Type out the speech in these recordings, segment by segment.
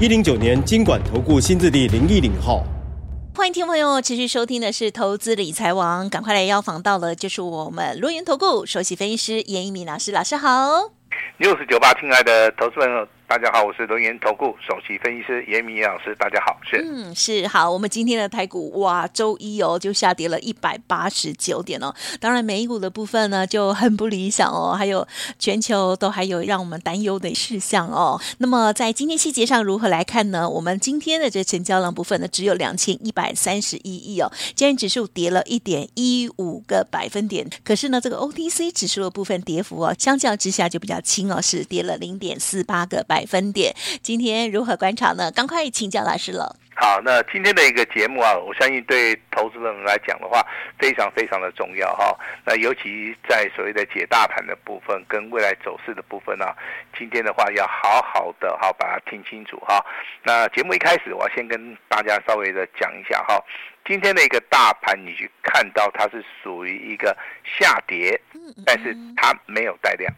一零九年金管投顾新字第零一零号，欢迎听众朋友持续收听的是投资理财王，赶快来邀访到了，就是我们罗源投顾首席分析师严一鸣老师，老师好。六十九八，亲爱的投资朋友。大家好，我是轮源投顾首席分析师严明老师。大家好，是嗯是好。我们今天的台股哇，周一哦就下跌了一百八十九点哦。当然，美股的部分呢就很不理想哦，还有全球都还有让我们担忧的事项哦。那么在今天细节上如何来看呢？我们今天的这成交量部分呢只有两千一百三十一亿哦，今天指数跌了一点一五个百分点。可是呢，这个 OTC 指数的部分跌幅哦，相较之下就比较轻哦，是跌了零点四八个百。百分点，今天如何观察呢？赶快请教老师了。好，那今天的一个节目啊，我相信对投资人来讲的话，非常非常的重要哈。那尤其在所谓的解大盘的部分跟未来走势的部分呢、啊，今天的话要好好的哈把它听清楚哈。那节目一开始，我要先跟大家稍微的讲一下哈。今天的一个大盘，你去看到它是属于一个下跌，但是它没有带量。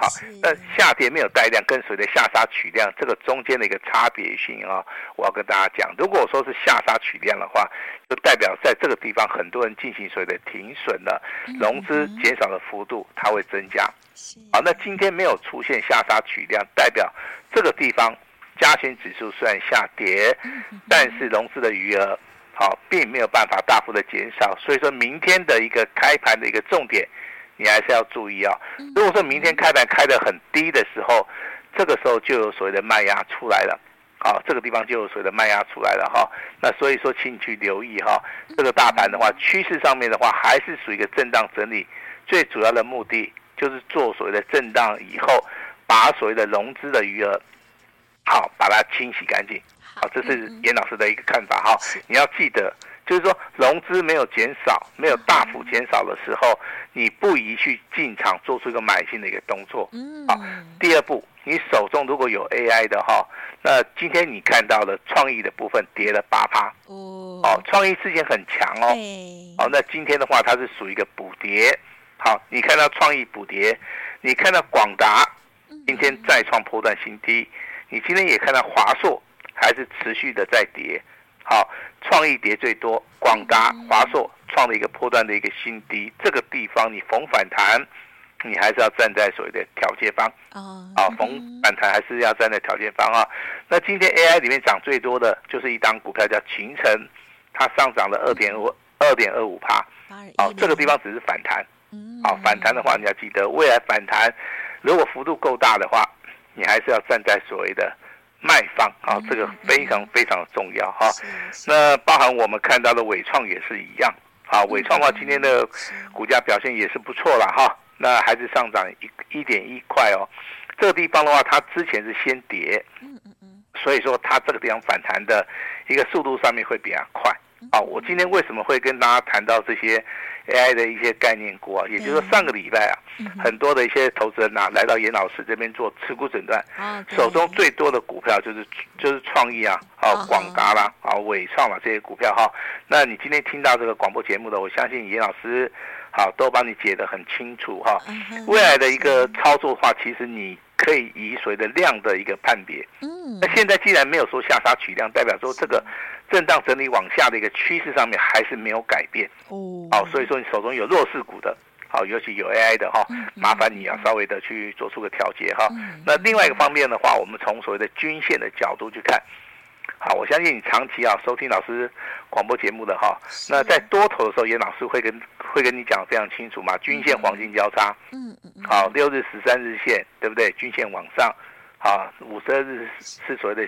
好，那下跌没有带量，跟随着下杀取量，这个中间的一个差别性啊，我要跟大家讲。如果说是下杀取量的话，就代表在这个地方很多人进行所谓的停损了，融资减少的幅度它会增加。好，那今天没有出现下杀取量，代表这个地方加权指数虽然下跌，但是融资的余额好并没有办法大幅的减少，所以说明天的一个开盘的一个重点。你还是要注意啊！如果说明天开盘开得很低的时候，这个时候就有所谓的卖压出来了，好，这个地方就有所谓的卖压出来了哈。那所以说，请你去留意哈，这个大盘的话，趋势上面的话，还是属于一个震荡整理，最主要的目的就是做所谓的震荡以后，把所谓的融资的余额，好，把它清洗干净。好，这是严老师的一个看法哈。你要记得。就是说，融资没有减少，没有大幅减少的时候，你不宜去进场做出一个买进的一个动作。嗯，好。第二步，你手中如果有 AI 的哈，那今天你看到的创意的部分跌了八趴。哦，哦，创意之前很强哦。哦，那今天的话，它是属于一个补跌。好，你看到创意补跌，你看到广达今天再创破断新低，你今天也看到华硕还是持续的在跌。好，创意跌最多，广达、华硕创了一个波段的一个新低，这个地方你逢反弹，你还是要站在所谓的调节方。哦，啊，逢反弹还是要站在调节方啊。那今天 AI 里面涨最多的就是一档股票叫勤诚，它上涨了二点五二点二五帕。哦，这个地方只是反弹。好，反弹的话你要记得，未来反弹如果幅度够大的话，你还是要站在所谓的。卖方啊，这个非常非常的重要哈。那包含我们看到的伟创也是一样啊。伟创的话，今天的股价表现也是不错了哈。那还是上涨一一点一块哦。这个地方的话，它之前是先跌，所以说它这个地方反弹的一个速度上面会比较快啊。我今天为什么会跟大家谈到这些？AI 的一些概念股啊，也就是说上个礼拜啊，很多的一些投资人呐、啊，来到严老师这边做持股诊断，手中最多的股票就是就是创意啊，啊广达啦，啊伟创啦这些股票哈。那你今天听到这个广播节目的，我相信严老师好都帮你解得很清楚哈。未来的一个操作的话，其实你可以以所谓的量的一个判别。嗯那现在既然没有说下杀取量，代表说这个。震荡整理往下的一个趋势上面还是没有改变。哦，好，所以说你手中有弱势股的，好，尤其有 AI 的哈，麻烦你要稍微的去做出个调节哈。那另外一个方面的话，我们从所谓的均线的角度去看，好，我相信你长期啊收听老师广播节目的哈，那在多头的时候，严老师会跟会跟你讲非常清楚嘛，均线黄金交叉，嗯嗯，好，六日、十三日线，对不对？均线往上。啊，五十二日是所谓的，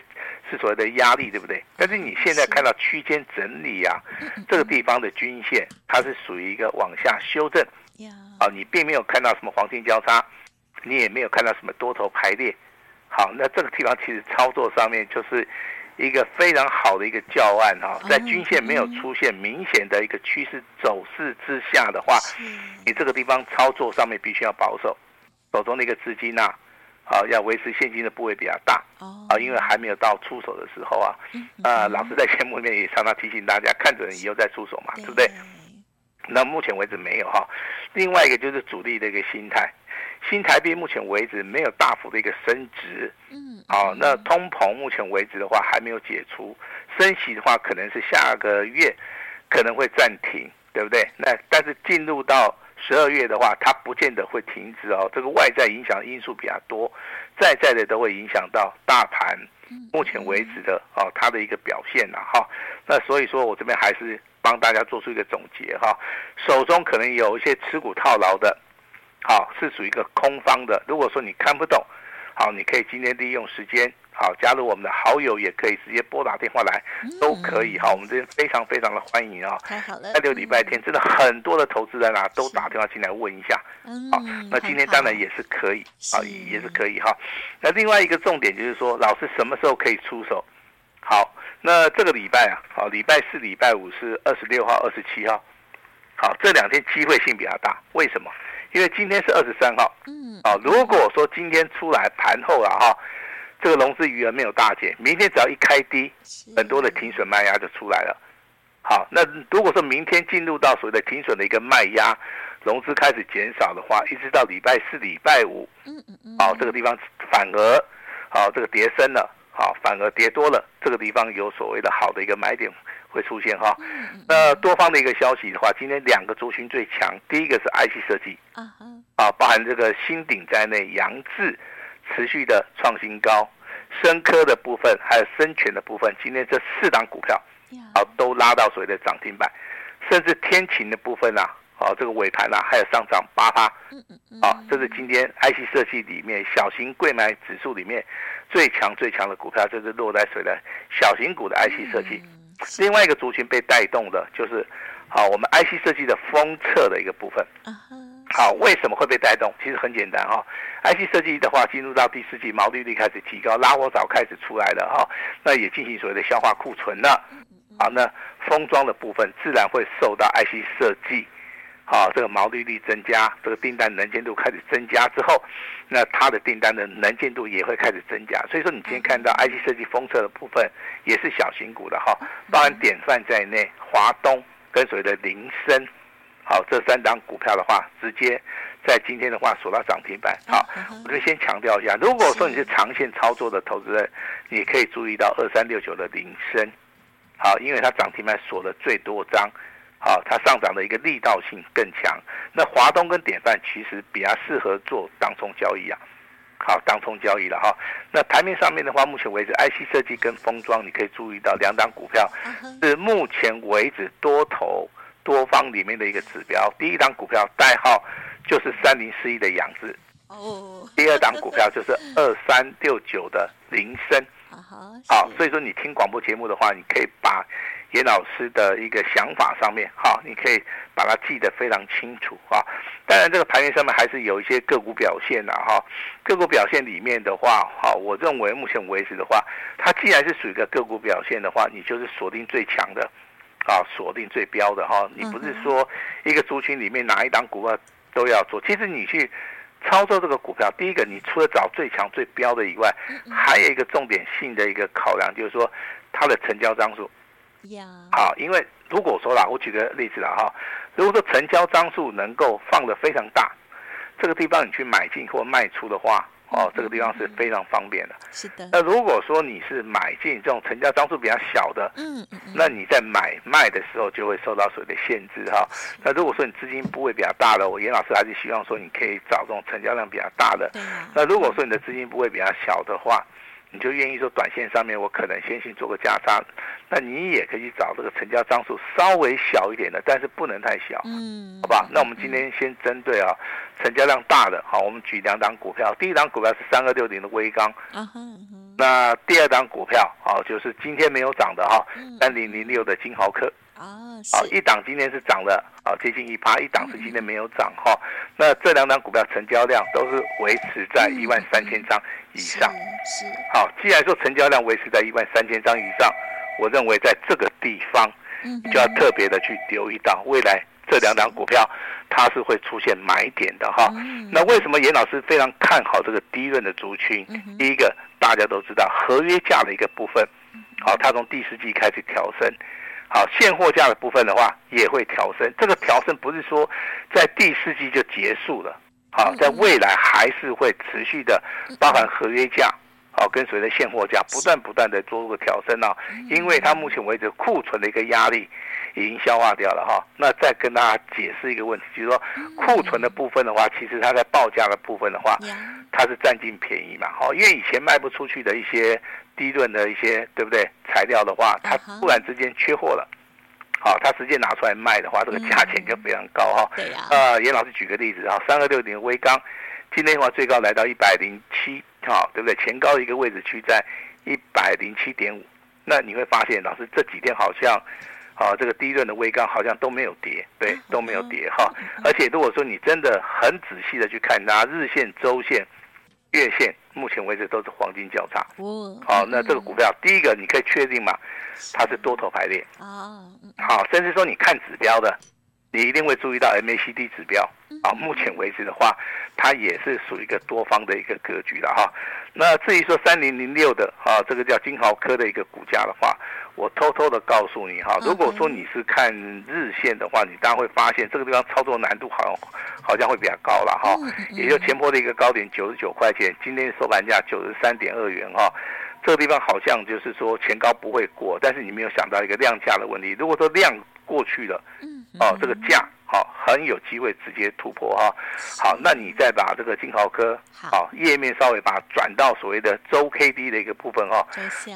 是所谓的压力，对不对？但是你现在看到区间整理啊，这个地方的均线它是属于一个往下修正，啊，你并没有看到什么黄金交叉，你也没有看到什么多头排列，好，那这个地方其实操作上面就是一个非常好的一个教案哈，在均线没有出现明显的一个趋势走势之下的话，你这个地方操作上面必须要保守，手中的一个资金呐，啊，要维持现金的部位比较大，啊，因为还没有到出手的时候啊，啊，老师在节目里面也常常提醒大家，看准以后再出手嘛，对不对？那目前为止没有哈，另外一个就是主力的一个心态。新台币目前为止没有大幅的一个升值，嗯，好，那通膨目前为止的话还没有解除，升息的话可能是下个月可能会暂停，对不对？那但是进入到十二月的话，它不见得会停止哦。这个外在影响因素比较多，在在的都会影响到大盘目前为止的哦它的一个表现呐哈。那所以说我这边还是帮大家做出一个总结哈，手中可能有一些持股套牢的。好，是属于一个空方的。如果说你看不懂，好，你可以今天利用时间，好，加入我们的好友，也可以直接拨打电话来，都可以。哈，我们这边非常非常的欢迎啊。太好了。那六礼拜天真的很多的投资人啊，都打电话进来问一下。好，那今天当然也是可以，啊，也是可以哈。那另外一个重点就是说，老师什么时候可以出手？好，那这个礼拜啊，好，礼拜四、礼拜五是二十六号、二十七号。好，这两天机会性比较大，为什么？因为今天是二十三号，嗯，啊，如果说今天出来盘后了哈，这个融资余额没有大减，明天只要一开低，很多的停损卖压就出来了。好，那如果说明天进入到所谓的停损的一个卖压，融资开始减少的话，一直到礼拜四、礼拜五，嗯嗯嗯，好，这个地方反而，好，这个跌深了，好，反而跌多了，这个地方有所谓的好的一个买点。会出现哈，那多方的一个消息的话，今天两个族群最强，第一个是 IC 设计，啊，包含这个新鼎在内，扬智持续的创新高，深科的部分还有深全的部分，今天这四档股票啊都拉到所谓的涨停板，甚至天晴的部分啊，啊这个尾盘啊还有上涨八趴，啊，这是今天 IC 设计里面小型柜买指数里面最强最强的股票，这是落在谁的小型股的 IC 设计。另外一个族群被带动的就是，好，我们 IC 设计的封测的一个部分。好，为什么会被带动？其实很简单哈，IC 设计的话，进入到第四季，毛利率开始提高，拉货早开始出来了哈，那也进行所谓的消化库存了。好，那封装的部分自然会受到 IC 设计。好，这个毛利率增加，这个订单能见度开始增加之后，那它的订单的能见度也会开始增加。所以说，你今天看到 IC 设计封测的部分也是小型股的哈，包含典范在内，华东跟所谓的菱生，好，这三档股票的话，直接在今天的话锁到涨停板。好，我就先强调一下，如果说你是长线操作的投资人，你可以注意到二三六九的铃声，好，因为它涨停板锁了最多张。好，它上涨的一个力道性更强。那华东跟典范其实比较适合做当冲交易啊。好，当冲交易了哈。那台面上面的话，目前为止，IC 设计跟封装，你可以注意到两档股票是目前为止多头多方里面的一个指标。第一档股票代号就是三零四一的扬智，哦。第二档股票就是 二三六九的铃声。好，所以说你听广播节目的话，你可以把。严老师的一个想法上面，哈，你可以把它记得非常清楚啊。当然，这个盘面上面还是有一些个股表现的哈。个股表现里面的话，哈，我认为目前为止的话，它既然是属于一个个股表现的话，你就是锁定最强的，啊，锁定最标的哈。你不是说一个族群里面哪一档股票都要做。其实你去操作这个股票，第一个，你除了找最强最标的以外，还有一个重点性的一个考量，就是说它的成交张数。好，因为如果说啦，我举个例子啦哈，如果说成交张数能够放得非常大，这个地方你去买进或卖出的话，哦，这个地方是非常方便的。是的。那如果说你是买进这种成交张数比较小的，嗯嗯，那你在买卖的时候就会受到所谓的限制哈。那如果说你资金部位比较大的，我严老师还是希望说你可以找这种成交量比较大的。那如果说你的资金部位比较小的话，你就愿意说短线上面我可能先行做个加仓，那你也可以找这个成交张数稍微小一点的，但是不能太小，嗯，好吧？那我们今天先针对啊成交量大的，好，我们举两档股票，第一档股票是三二六零的微刚，嗯哼，那第二档股票啊就是今天没有涨的哈，三零零六的金豪科。啊，好，一档今天是涨了，啊，接近一趴，一档是今天没有涨哈。那这两档股票成交量都是维持在一万三千张以上。是。好，既然说成交量维持在一万三千张以上，我认为在这个地方，就要特别的去留意到未来这两档股票，它是会出现买点的哈。那为什么严老师非常看好这个低润的族群？第一个，大家都知道合约价的一个部分，好，它从第四季开始调升。好，现货价的部分的话也会调升。这个调升不是说在第四季就结束了，好，在未来还是会持续的，包含合约价，好，跟随着现货价不断不断的做个调升啊。因为它目前为止库存的一个压力已经消化掉了哈。那再跟大家解释一个问题，就是说库存的部分的话，其实它在报价的部分的话，它是占尽便宜嘛。好，因为以前卖不出去的一些。低润的一些对不对材料的话，它突然之间缺货了，好，它直接拿出来卖的话，这个价钱就非常高哈。对呀。呃，严老师举个例子啊，三二六零威刚，今天的话最高来到一百零七，好，对不对？前高的一个位置区在一百零七点五，那你会发现，老师这几天好像，啊，这个低润的微刚好像都没有跌，对，都没有跌哈。而且如果说你真的很仔细的去看，它日线、周线。月线目前为止都是黄金交叉。哦，好，那这个股票，第一个你可以确定嘛，它是多头排列。啊，好，甚至说你看指标的，你一定会注意到 MACD 指标。啊，目前为止的话，它也是属于一个多方的一个格局的哈。那至于说三零零六的啊，这个叫金豪科的一个股价的话。我偷偷的告诉你哈，如果说你是看日线的话，你当然会发现这个地方操作难度好像好像会比较高了哈。也就前波的一个高点九十九块钱，今天收盘价九十三点二元哈，这个地方好像就是说前高不会过，但是你没有想到一个量价的问题。如果说量过去了，哦，这个价。好，很有机会直接突破哈。好，那你再把这个金豪科好页面稍微把它转到所谓的周 K D 的一个部分哈。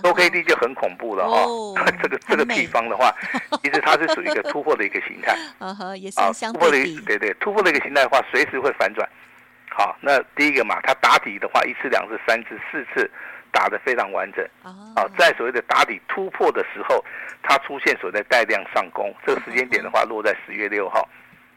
周 K D 就很恐怖了哈。这个这个地方的话，其实它是属于一个突破的一个形态。嗯哼，也是相对的。对对，突破的一个形态的话，随时会反转。好，那第一个嘛，它打底的话，一次、两次、三次、四次。打得非常完整，啊，在所谓的打底突破的时候，它出现所谓的带量上攻，这个时间点的话落在十月六号，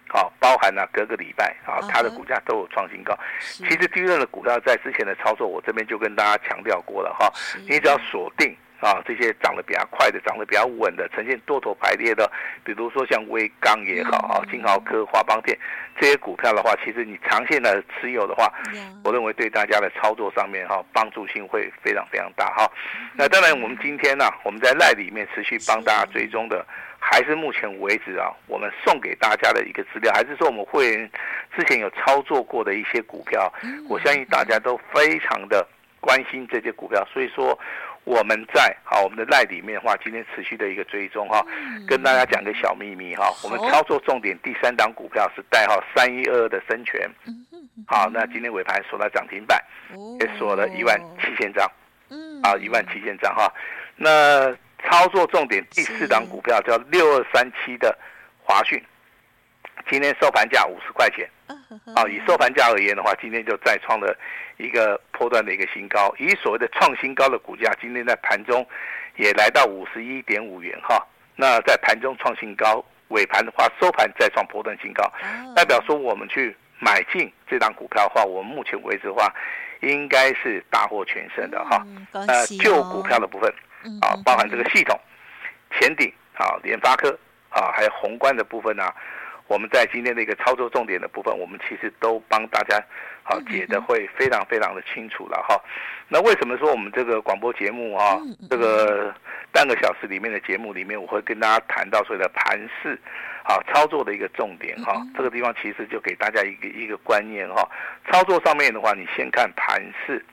好，包含了隔个礼拜啊，它的股价都有创新高。其实低润的股票在之前的操作，我这边就跟大家强调过了哈，你只要锁定。啊，这些涨得比较快的，涨得比较稳的，呈现多头排列的，比如说像威刚也好啊，金豪科、华邦电这些股票的话，其实你长线的持有的话，我认为对大家的操作上面哈，帮助性会非常非常大哈。那当然，我们今天呢，我们在赖里面持续帮大家追踪的，还是目前为止啊，我们送给大家的一个资料，还是说我们会员之前有操作过的一些股票，我相信大家都非常的关心这些股票，所以说。我们在好我们的赖里面的话，今天持续的一个追踪哈，跟大家讲个小秘密哈，我们操作重点第三档股票是代号三一二二的森銓，好，那今天尾盘锁到涨停板，也锁了一万七千张，啊一万七千张哈，那操作重点第四档股票叫六二三七的华讯，今天收盘价五十块钱。啊，以收盘价而言的话，今天就再创了一个波段的一个新高。以所谓的创新高的股价，今天在盘中也来到五十一点五元哈。那在盘中创新高，尾盘的话收盘再创波段新高，代表说我们去买进这档股票的话，我们目前为止的话，应该是大获全胜的哈。呃，旧股票的部分啊，包含这个系统、前顶啊、联发科啊，还有宏观的部分啊。我们在今天的一个操作重点的部分，我们其实都帮大家好解的会非常非常的清楚了哈。那为什么说我们这个广播节目啊，这个半个小时里面的节目里面，我会跟大家谈到所谓的盘势啊操作的一个重点哈。这个地方其实就给大家一个一个观念哈。操作上面的话，你先看盘势。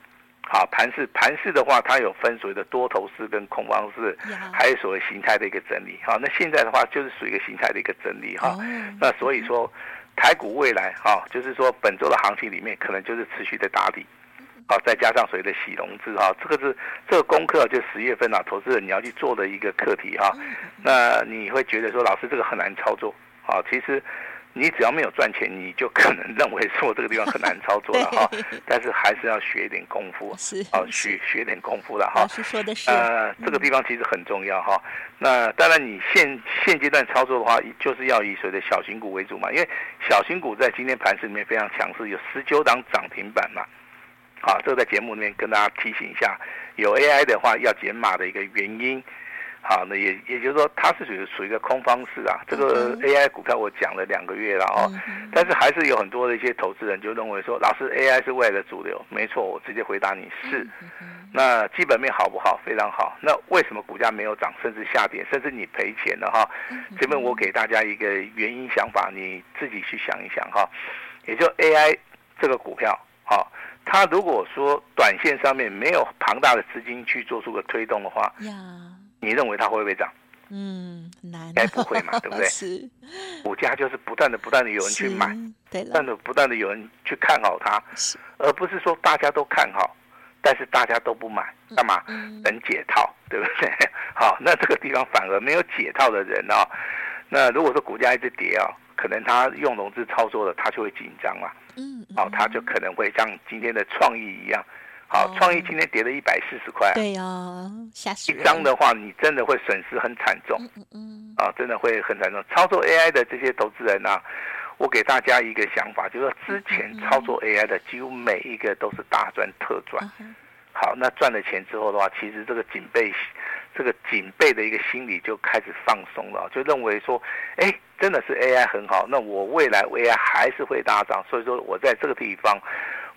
好，盘势盘势的话，它有分所谓的多头势跟空方势，还有所谓形态的一个整理。好，那现在的话就是属于一个形态的一个整理哈。那所以说，台股未来哈，就是说本周的行情里面可能就是持续的打底，好，再加上所谓的洗融资哈，这个是这个功课就十月份啊，投资人你要去做的一个课题哈。那你会觉得说，老师这个很难操作啊，其实。你只要没有赚钱，你就可能认为说这个地方很难操作了 哈。但是还是要学一点功夫，是啊，学学点功夫了哈。说的是。呃，这个地方其实很重要哈。那当然，你现现阶段操作的话，就是要以所谓的小型股为主嘛，因为小型股在今天盘市里面非常强势，有十九档涨停板嘛。好，这个在节目里面跟大家提醒一下，有 AI 的话要减码的一个原因。好，那也也就是说，它是属于属于一个空方式啊。这个 AI 股票我讲了两个月了哦，但是还是有很多的一些投资人就认为说，老师 AI 是未来的主流。没错，我直接回答你是。那基本面好不好？非常好。那为什么股价没有涨，甚至下跌，甚至你赔钱了哈？这边我给大家一个原因想法，你自己去想一想哈。也就 AI 这个股票，哈，它如果说短线上面没有庞大的资金去做出个推动的话，你认为它会不会涨？嗯，难，应该不会嘛，对不对？是，股价就是不断的、不断的有人去买，对，不断的、不断的有人去看好它，而不是说大家都看好，但是大家都不买，干嘛？嗯、等解套，对不对？好，那这个地方反而没有解套的人啊、哦，那如果说股价一直跌啊、哦，可能他用融资操作的，他就会紧张嘛，嗯，哦，他就可能会像今天的创意一样。好，创意今天跌了一百四十块。对呀，吓死人！一张的话，你真的会损失很惨重。嗯嗯。啊，真的会很惨重。操作 AI 的这些投资人啊，我给大家一个想法，就是说之前操作 AI 的几乎每一个都是大赚特赚。好，那赚了钱之后的话，其实这个警备，这个警备的一个心理就开始放松了，就认为说，哎，真的是 AI 很好，那我未来 AI 还是会大涨。所以说我在这个地方。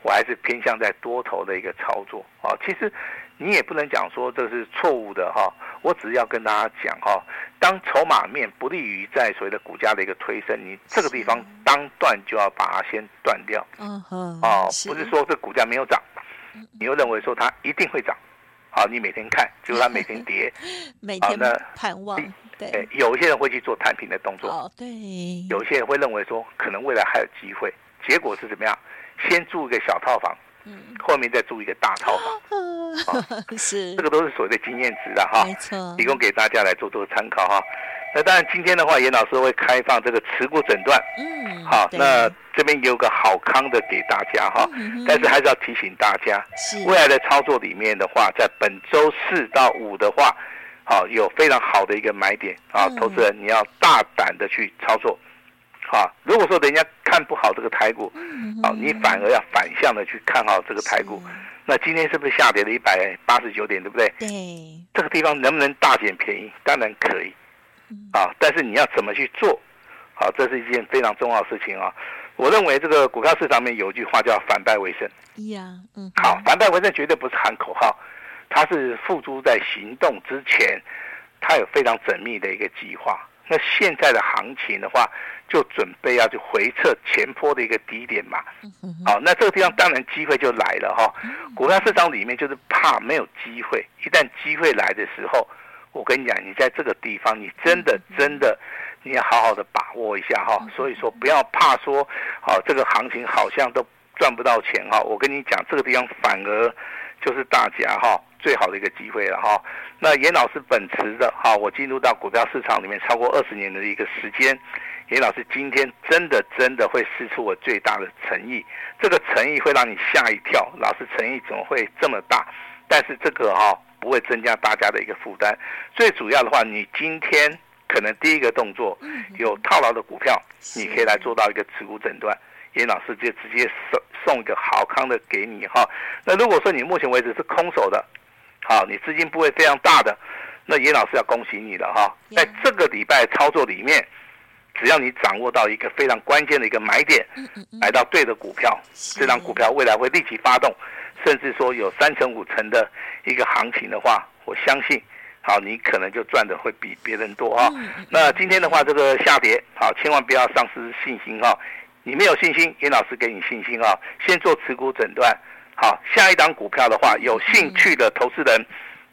我还是偏向在多头的一个操作。啊，其实你也不能讲说这是错误的哈，我只是要跟大家讲哈，当筹码面不利于在所谓的股价的一个推升，你这个地方当断就要把它先断掉，嗯哼，哦，不是说这股价没有涨，你又认为说它一定会涨，好，你每天看，结果它每天跌，每天的盼望，对，有一些人会去做摊平的动作，哦，对，有一些人会认为说可能未来还有机会，结果是怎么样？先住一个小套房，嗯，后面再住一个大套房，啊、是。这个都是所谓的经验值的哈，没错，提供给大家来做做参考哈。那当然今天的话，严老师会开放这个持股诊断，嗯，好，那这边有个好康的给大家哈，嗯、但是还是要提醒大家，是。未来的操作里面的话，在本周四到五的话，好有非常好的一个买点啊，嗯、投资人你要大胆的去操作。好，如果说人家看不好这个台股，好，你反而要反向的去看好这个台股。那今天是不是下跌了一百八十九点，对不对？对。这个地方能不能大捡便宜？当然可以。啊，但是你要怎么去做？好，这是一件非常重要的事情啊。我认为这个股票市场里面有一句话叫“反败为胜”。呀，嗯。好，反败为胜绝对不是喊口号，它是付诸在行动之前，它有非常缜密的一个计划。那现在的行情的话，就准备要去回撤前坡的一个低点嘛。好，那这个地方当然机会就来了哈。股票市场里面就是怕没有机会，一旦机会来的时候，我跟你讲，你在这个地方，你真的真的你要好好的把握一下哈。所以说不要怕说，好这个行情好像都赚不到钱哈。我跟你讲，这个地方反而就是大家哈。最好的一个机会了哈，那严老师本持的哈，我进入到股票市场里面超过二十年的一个时间，严老师今天真的真的会试出我最大的诚意，这个诚意会让你吓一跳，老师诚意怎么会这么大？但是这个哈不会增加大家的一个负担，最主要的话，你今天可能第一个动作有套牢的股票，你可以来做到一个持股诊断。严老师就直接送送一个好康的给你哈，那如果说你目前为止是空手的。好，你资金部位非常大的，那严老师要恭喜你了哈，在这个礼拜操作里面，只要你掌握到一个非常关键的一个买点，买到对的股票，这张股票未来会立即发动，甚至说有三成五成的一个行情的话，我相信，好，你可能就赚的会比别人多啊。那今天的话，这个下跌，好，千万不要丧失信心哈，你没有信心，严老师给你信心啊，先做持股诊断。好，下一档股票的话，有兴趣的投资人，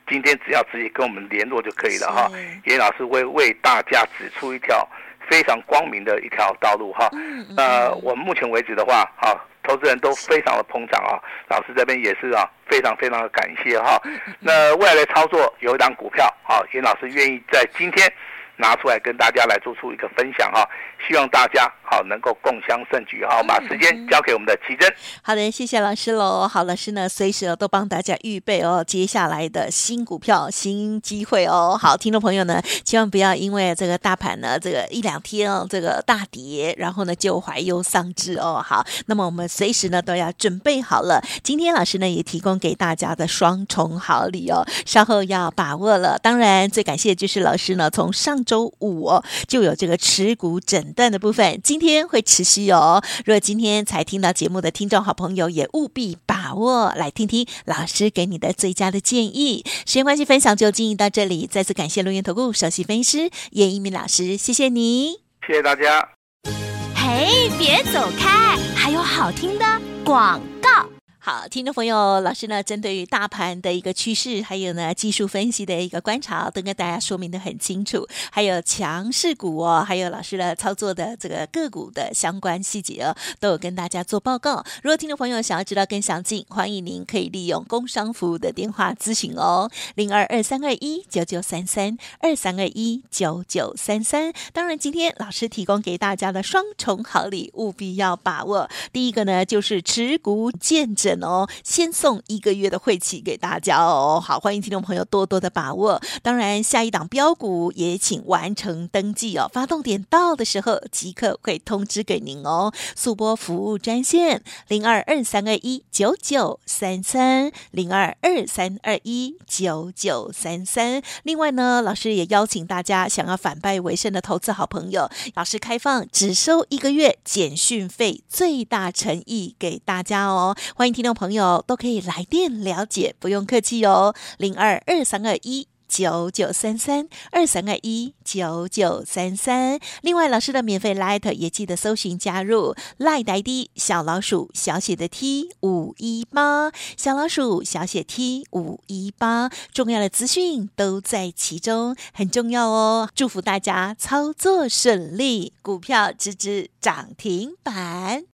今天只要直接跟我们联络就可以了哈。严老师会为大家指出一条非常光明的一条道路哈。呃，我们目前为止的话，哈，投资人都非常的捧场啊。老师这边也是啊，非常非常的感谢哈。那未来的操作有一档股票，好，严老师愿意在今天拿出来跟大家来做出一个分享哈。希望大家好能够共襄盛举哈。把时间交给我们的奇珍。好的，谢谢老师喽。好，老师呢随时都帮大家预备哦，接下来的新股票、新机会哦。好，听众朋友呢，千万不要因为这个大盘呢这个一两天哦这个大跌，然后呢就怀忧丧志哦。好，那么我们随时呢都要准备好了。今天老师呢也提供给大家的双重好礼哦，稍后要把握了。当然，最感谢就是老师呢，从上周五哦就有这个持股诊断的部分，今天会持续哦。如果今天才听到节目的听众好朋友，也务必把握来听听老师给你的最佳的建议。时间关系，分享就进行到这里，再次感谢伦元投顾首席分析师叶一鸣老师，谢谢你，谢谢大家。嘿，别走开，还有好听的广告。好，听众朋友，老师呢，针对于大盘的一个趋势，还有呢技术分析的一个观察，都跟大家说明的很清楚。还有强势股哦，还有老师的操作的这个个股的相关细节哦，都有跟大家做报告。如果听众朋友想要知道更详尽，欢迎您可以利用工商服务的电话咨询哦，零二二三二一九九三三二三二一九九三三。当然，今天老师提供给大家的双重好礼，务必要把握。第一个呢，就是持股见证。哦，先送一个月的会期给大家哦。好，欢迎听众朋友多多的把握。当然，下一档标股也请完成登记哦。发动点到的时候，即刻会通知给您哦。速拨服务专线零二二三二一九九三三零二二三二一九九三三。另外呢，老师也邀请大家想要反败为胜的投资好朋友，老师开放只收一个月简讯费，最大诚意给大家哦。欢迎听。众朋友都可以来电了解，不用客气哦，零二二三二一九九三三二三二一九九三三。另外，老师的免费 Line 也记得搜寻加入 Line ID 小老鼠小写的 T 五一八，小老鼠小写 T 五一八，重要的资讯都在其中，很重要哦。祝福大家操作顺利，股票直直涨停板。